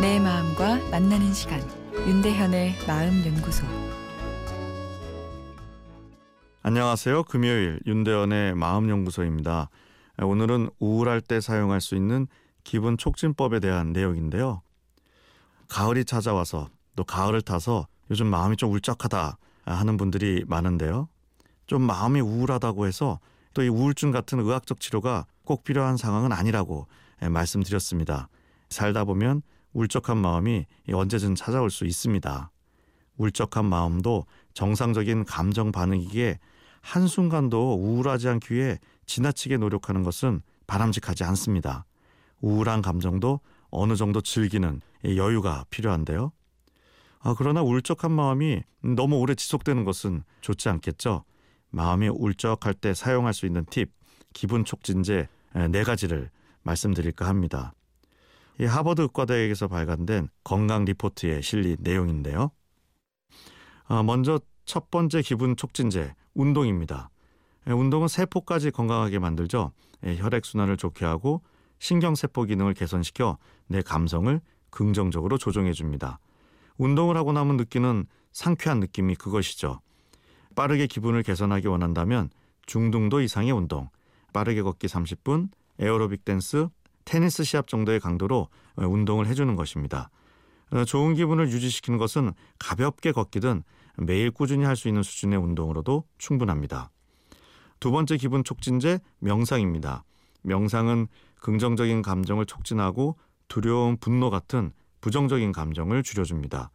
만나는 시간 윤대현의 마음 연구소 안녕하세요. 금요일 윤대현의 마음 연구소입니다. 오늘은 우울할 때 사용할 수 있는 기분 촉진법에 대한 내용인데요. 가을이 찾아와서 또 가을을 타서 요즘 마음이 좀 울적하다 하는 분들이 많은데요. 좀 마음이 우울하다고 해서 또 이 우울증 같은 의학적 치료가 꼭 필요한 상황은 아니라고 말씀드렸습니다. 살다 보면 울적한 마음이 언제든 찾아올 수 있습니다. 울적한 마음도 정상적인 감정 반응이기에 한순간도 우울하지 않기 위해 지나치게 노력하는 것은 바람직하지 않습니다. 우울한 감정도 어느 정도 즐기는 여유가 필요한데요. 아, 그러나 울적한 마음이 너무 오래 지속되는 것은 좋지 않겠죠. 마음이 울적할 때 사용할 수 있는 팁, 기분 촉진제 네 가지를 말씀드릴까 합니다. 이 하버드 의과대학에서 발간된 건강 리포트에 실린 내용인데요. 아, 먼저 첫 번째 기분 촉진제 운동입니다. 운동은 세포까지 건강하게 만들죠. 혈액 순환을 좋게 하고 신경 세포 기능을 개선시켜 내 감성을 긍정적으로 조정해 줍니다. 운동을 하고 나면 느끼는 상쾌한 느낌이 그것이죠. 빠르게 기분을 개선하기 원한다면 중등도 이상의 운동, 빠르게 걷기 30분, 에어로빅 댄스, 테니스 시합 정도의 강도로 운동을 해주는 것입니다. 어, 좋은 기분을 유지시키는 것은 가볍게 걷기든 매일 꾸준히 할 수 있는 수준의 운동으로도 충분합니다. 두 번째 기분 촉진제 명상입니다. 명상은 긍정적인 감정을 촉진하고 두려움, 분노 같은 부정적인 감정을 줄여줍니다.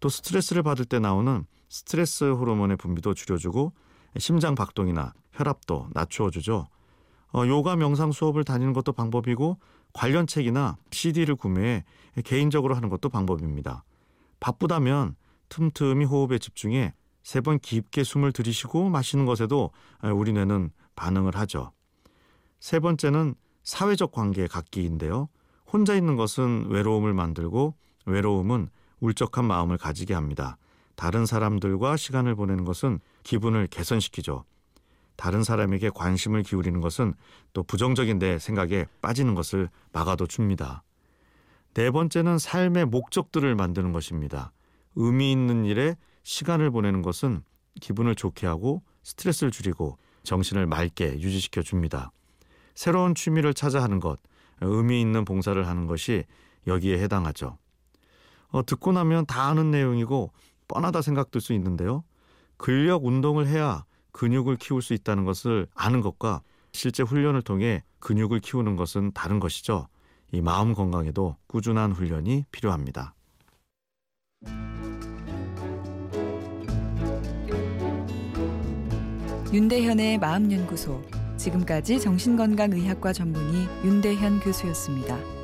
또 스트레스를 받을 때 나오는 스트레스 호르몬의 분비도 줄여주고 심장 박동이나 혈압도 낮추어주죠. 어, 요가 명상 수업을 다니는 것도 방법이고 관련 책이나 CD를 구매해 개인적으로 하는 것도 방법입니다. 바쁘다면 틈틈이 호흡에 집중해 세 번 깊게 숨을 들이쉬고 마시는 것에도 우리 뇌는 반응을 하죠. 세 번째는 사회적 관계 갖기인데요. 혼자 있는 것은 외로움을 만들고 외로움은 울적한 마음을 가지게 합니다. 다른 사람들과 시간을 보내는 것은 기분을 개선시키죠. 다른 사람에게 관심을 기울이는 것은 또 부정적인 내 생각에 빠지는 것을 막아도 줍니다. 네 번째는 삶의 목적들을 만드는 것입니다. 의미 있는 일에 시간을 보내는 것은 기분을 좋게 하고 스트레스를 줄이고 정신을 맑게 유지시켜 줍니다. 새로운 취미를 찾아 하는 것, 의미 있는 봉사를 하는 것이 여기에 해당하죠. 어, 듣고 나면 다 아는 내용이고 뻔하다 생각될 수 있는데요. 근력 운동을 해야 근육을 키울 수 있다는 것을 아는 것과 실제 훈련을 통해 근육을 키우는 것은 다른 것이죠. 이 마음 건강에도 꾸준한 훈련이 필요합니다. 윤대현의 마음연구소 지금까지 정신건강의학과 전문의 윤대현 교수였습니다.